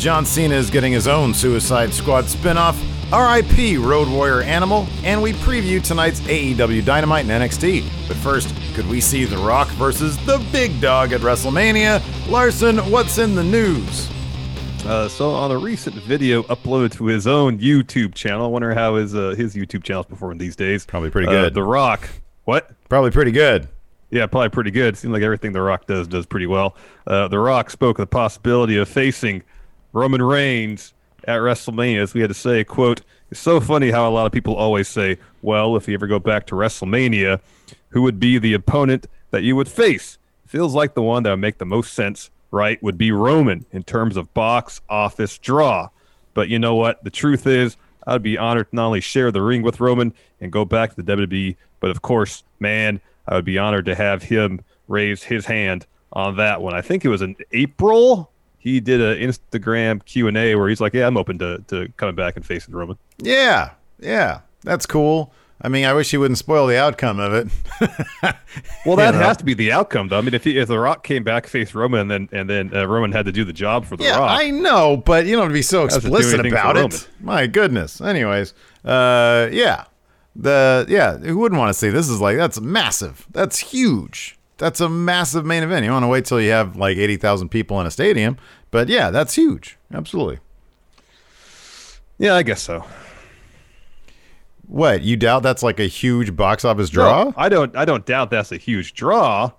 John Cena is getting his own Suicide Squad spinoff, RIP Road Warrior Animal, and we preview tonight's AEW Dynamite and NXT. But first, could we see The Rock versus the Big Dog at WrestleMania? Larson, what's in the news? Uh, so on a recent video uploaded to his own YouTube channel, I wonder how his uh, his YouTube channel's performing these days. Probably pretty Uh, good. the Rock. What? Probably pretty good. Yeah, probably pretty good. Seems like everything The Rock does does pretty well. Uh, the Rock spoke of the possibility of facing Roman Reigns at WrestleMania. As we had to say, "quote It's so funny how a lot of people always say, well, if you ever go back to WrestleMania, who would be the opponent that you would face? Feels like the one that would make the most sense, right? Would be Roman in terms of box office draw. But you know what? The truth is, I'd be honored to not only share the ring with Roman and go back to the WWE, but of course, man, I would be honored to have him raise his hand on that one. I think it was in April. He did an Instagram Q and A where he's like, "Yeah, I'm open to, to coming back and facing Roman." Yeah, yeah, that's cool. I mean, I wish he wouldn't spoil the outcome of it. Well, that You know? has to be the outcome, though. I mean, if he, if The Rock came back face Roman, and then and then uh, Roman had to do the job for The Yeah, Rock, I know, but you don't have to be so explicit about it. Roman. My goodness. Anyways, uh, yeah, the yeah, who wouldn't want to see this? Is like that's massive. That's huge. That's a massive main event. You want to wait till you have like eighty thousand people in a stadium, but yeah, that's huge. Absolutely. yeah, I guess so. What you doubt that's like a huge box office draw? No, I don't. I don't doubt that's a huge draw.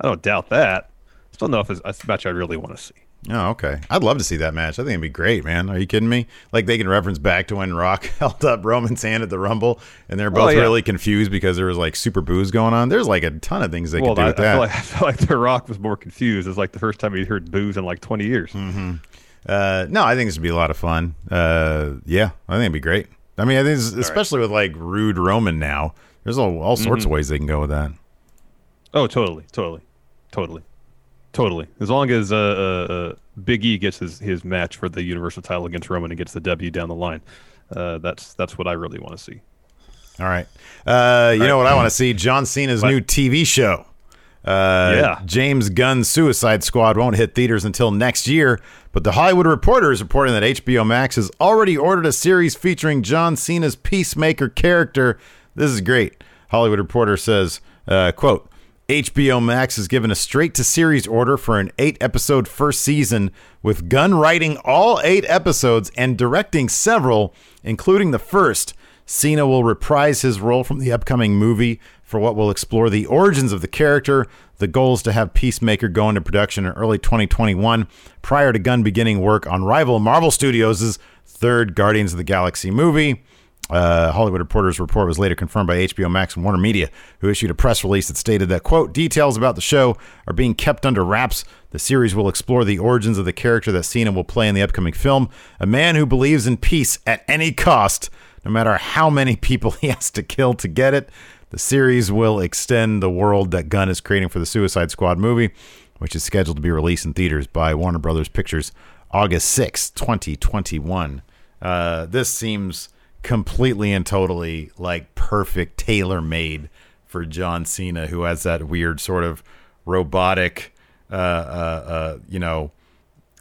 I don't doubt that. I Still know if it's a match I really want to see. Oh, okay. I'd love to see that match. I think it'd be great, man. Are you kidding me? Like they can reference back to when Rock held up Roman's hand at the Rumble, and they're both yeah. really confused because there was like super booze going on. There's like a ton of things they well, could do I, I with that. feel like I feel like The Rock was more confused. It's like the first time he heard booze in like 20 years. Uh, no, I think this would be a lot of fun. Uh, yeah, I think it'd be great. I mean, I think especially with like rude Roman now, there's all, all sorts Mm-hmm. of ways they can go with that. Oh, totally, totally, totally, totally. As long as uh, uh, uh, Big E gets his, his match for the Universal title against Roman and gets the W down the line, uh, that's that's what I really want to see. All right. Uh, you know what I want to see? John Cena's What? new TV show. Uh, Yeah. James Gunn's Suicide Squad won't hit theaters until next year, but the Hollywood Reporter is reporting that HBO Max has already ordered a series featuring John Cena's Peacemaker character. This is great. Hollywood Reporter says, uh, quote, HBO Max has given a straight to series order for an eight episode first season, with Gunn writing all eight episodes and directing several, including the first. Cena will reprise his role from the upcoming movie for what will explore the origins of the character. The goal is to have Peacemaker go into production in early 2021, prior to Gunn beginning work on rival Marvel Studios' third Guardians of the Galaxy movie. Uh, Hollywood Reporter's report was later confirmed by HBO Max and Warner Media, who issued a press release that stated that, quote, details about the show are being kept under wraps. The series will explore the origins of the character that Cena will play in the upcoming film, a man who believes in peace at any cost, no matter how many people he has to kill to get it. The series will extend the world that Gunn is creating for the Suicide Squad movie, which is scheduled to be released in theaters by Warner Brothers Pictures August 6, 2021. Uh, this seems completely and totally like perfect tailor made for John Cena, who has that weird sort of robotic, uh, uh, uh, you know,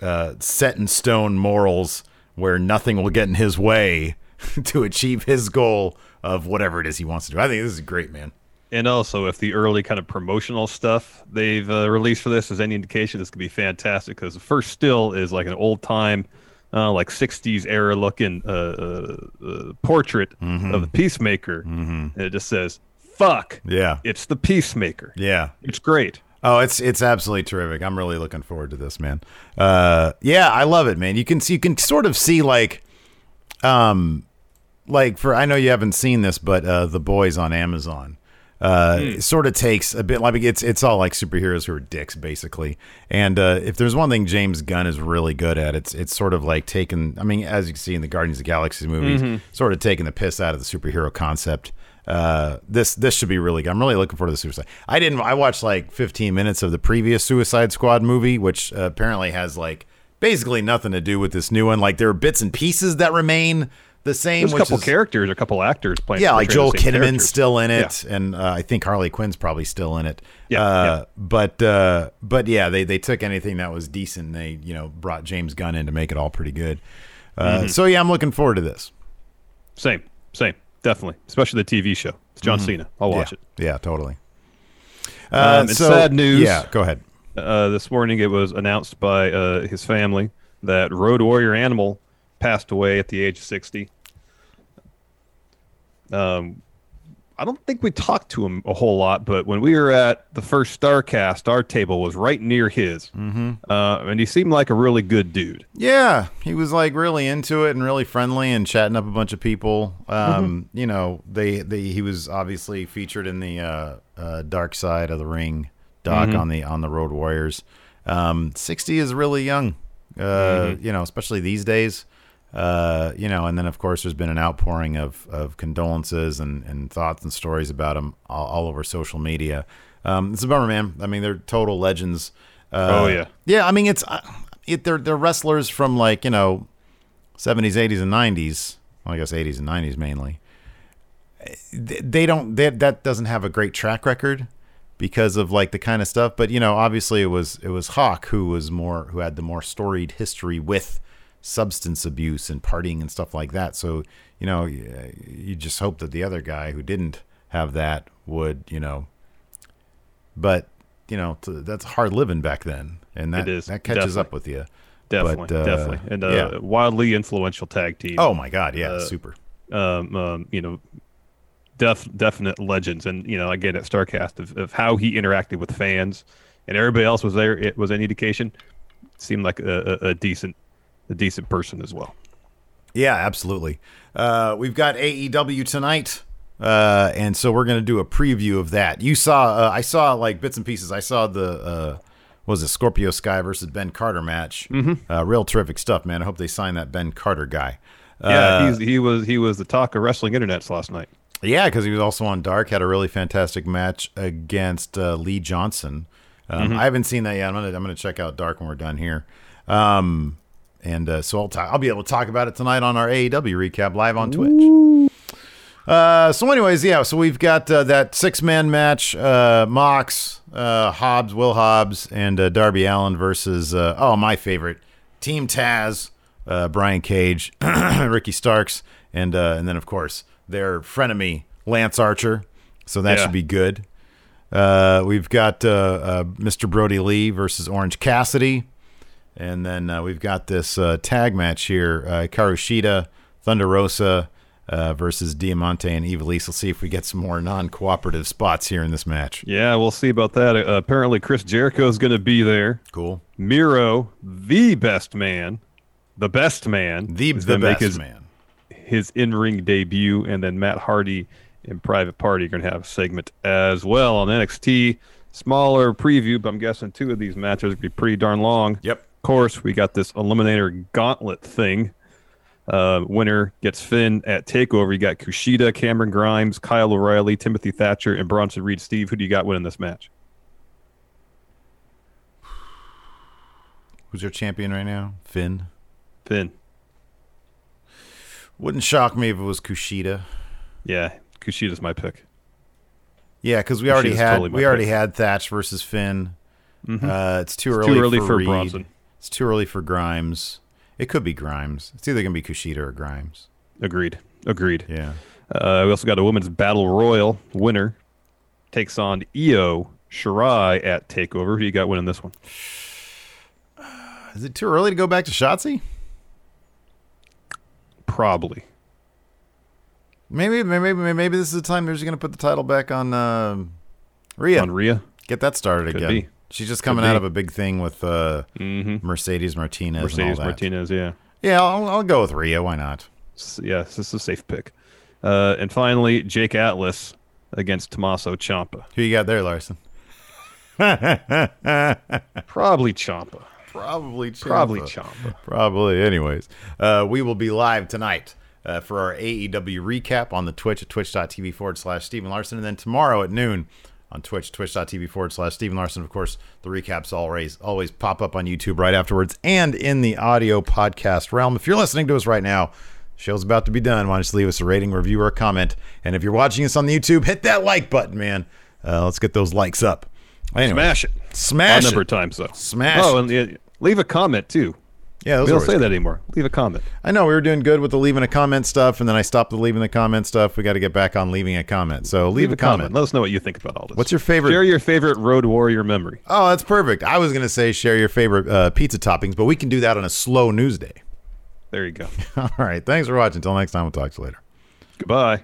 uh, set in stone morals where nothing will get in his way to achieve his goal of whatever it is he wants to do. I think this is great, man. And also, if the early kind of promotional stuff they've uh, released for this is any indication, this could be fantastic because the first still is like an old time, uh, like 60s era looking uh, uh, uh portrait Mm-hmm. of the Peacemaker. And it just says, fuck. Yeah. It's the Peacemaker. Yeah. It's great. Oh, it's it's absolutely terrific. I'm really looking forward to this, man. Uh, yeah, I love it, man. You can see, you can sort of see like, um, like for I know you haven't seen this, but uh, the boys on Amazon. Uh, it sort of takes a bit like it's it's all like superheroes who are dicks basically. And uh, if there's one thing James Gunn is really good at, it's it's sort of like taking. I mean, as you can see in the Guardians of the Galaxy movies, sort of taking the piss out of the superhero concept. Uh, this this should be really good. I'm really looking forward to the Suicide. I didn't. I watched like 15 minutes of the previous Suicide Squad movie, which uh, apparently has like basically nothing to do with this new one. Like there are bits and pieces that remain the same. There's a couple is- characters, a couple actors playing. yeah, like Joel Kinnaman's characters. still in it, and uh, I think Harley Quinn's probably still in it. Yeah, uh, yeah. But uh, but yeah, they they took anything that was decent, and they you know brought James Gunn in to make it all pretty good. Uh, Mm-hmm. So yeah, I'm looking forward to this. Same, same, definitely. Especially the TV show. It's John Cena. I'll watch Mm-hmm. yeah. it. Yeah, totally. Uh, Um, and sad news. Yeah, go ahead. Uh, this morning, it was announced by uh, his family that Road Warrior Animal passed away at the age of 60. Um, I don't think we talked to him a whole lot, but when we were at the first Starcast, our table was right near his, mm-hmm. uh, and he seemed like a really good dude. Yeah, he was like really into it and really friendly and chatting up a bunch of people. Um, Mm-hmm. You know, they, they he was obviously featured in the uh, uh, Dark Side of the Ring doc Mm-hmm. on the on the Road Warriors. Um, Sixty is really young, uh, Mm-hmm. you know, especially these days. Uh, you know, and then of course there's been an outpouring of, of condolences and, and thoughts and stories about him all, all over social media. Um, it's a bummer, man. I mean, they're total legends. Uh, Oh, yeah. yeah. I mean, it's uh, it, they're they're wrestlers from like you know, seventies, eighties, and nineties. Well, I guess eighties and nineties mainly. They, they don't they, that doesn't have a great track record because of like the kind of stuff. But you know, obviously it was it was Hawk who was more who had the more storied history with substance abuse and partying and stuff like that. So you know, you, just hope that the other guy who didn't have that would you know. But you know, that's hard living back then, and that that catches definitely. up with you. Definitely, But, uh, definitely, and uh, yeah. wildly influential tag team. Oh my God, yeah, Uh, super. um, um, you know, def, definite legends. And you know, again at Starcast of, of how he interacted with fans, and everybody else was there. It was any indication. Seemed like a, a, a decent, a decent person as well. Yeah, absolutely. Uh, we've got AEW tonight, uh, and so we're going to do a preview of that. You saw, uh, I saw like bits and pieces. I saw the uh, what was it Scorpio Sky versus Ben Carter match. Mm-hmm. Uh, real terrific stuff, man. I hope they sign that Ben Carter guy. Yeah, Uh, he's, he was he was the talk of wrestling internets last night. Yeah, because he was also on Dark. Had a really fantastic match against uh, Lee Johnson. Um, I haven't seen that yet. I'm gonna I'm gonna check out Dark when we're done here. Um, and uh, so I'll talk, I'll be able to talk about it tonight on our AEW recap live on Twitch. Uh, so, anyways, yeah. So we've got uh, that six man match: uh, Mox, uh, Hobbs, Will Hobbs, and uh, Darby Allin versus uh, oh my favorite Team Taz, uh, Brian Cage, Ricky Starks, and uh, and then of course their frenemy Lance Archer. So that Yeah. should be good. Uh, we've got uh, uh, Mr. Brodie Lee versus Orange Cassidy. And then uh, we've got this uh, tag match here uh, Hikaru Shida, Thunder Rosa uh, versus Diamante and Ivelisse. Let's see if we get some more non cooperative spots here in this match. Yeah, we'll see about that. Uh, apparently, Chris Jericho is going to be there. Cool. Miro, the best man, the best man, The, the best his, man. his in ring debut, and then Matt Hardy and Private Party are going to have a segment as well on NXT. Smaller preview, but I'm guessing two of these matches to be pretty darn long. Yep. Of course, we got this Eliminator Gauntlet thing. Uh, winner gets Finn at Takeover. You got Kushida, Cameron Grimes, Kyle O'Reilly, Timothy Thatcher, and Bronson Reed. Steve, who do you got winning this match? Who's your champion right now? Finn. Finn. Wouldn't shock me if it was Kushida. Yeah, Kushida's my pick. Yeah, because we already had totally we already had Thatch versus Finn. Uh, it's too It's early. too early for, for Reed. Bronson. It's too early for Grimes. It could be Grimes. It's either gonna be Kushida or Grimes. Agreed. Agreed. Yeah. Uh, we also got a women's battle royal winner takes on Io Shirai at Takeover. Who you got winning this one? Is it too early to go back to Shotzi? Probably. Maybe, maybe, maybe, maybe this is the time they're just gonna put the title back on um Rhea. On Rhea. Get that started Could again. be. She's just coming out of a big thing with uh, Mm-hmm. Mercedes Martinez. and all Mercedes that. Martinez. Yeah. Yeah, I'll, I'll go with Rhea. Why not? Yeah, this is a safe pick. Uh, and finally, Jake Atlas against Tommaso Ciampa. Who you got there, Larson? Probably Ciampa. Probably Ciampa. Probably Ciampa. Probably. Anyways, uh, we will be live tonight uh, for our AEW recap on the Twitch at twitch.tv forward slash Stephen Larson. And then tomorrow at noon on Twitch, twitch.tv forward slash Stephen Larson. Of course, the recaps always, always pop up on YouTube right afterwards and in the audio podcast realm. If you're listening to us right now, show's about to be done. Why don't you leave us a rating, review, or a comment? And if you're watching us on the YouTube, hit that like button, man. Uh, let's get those likes up. Anyway, Smash it. Smash a number it. of times though. Smash Oh, and leave a comment too. Yeah, We don't say always that anymore. Leave a comment. I know we were doing good with the leaving a comment stuff, and then I stopped the leaving the comment stuff. We got to get back on leaving a comment. So leave, Leave a comment. Let us know what you think about all this. What's your favorite- Share your favorite Road Warrior memory. Oh, that's perfect. I was gonna say share your favorite uh, pizza toppings, but we can do that on a slow news day. There you go. All right. Thanks for watching. Until next time, we'll talk to you later. Goodbye.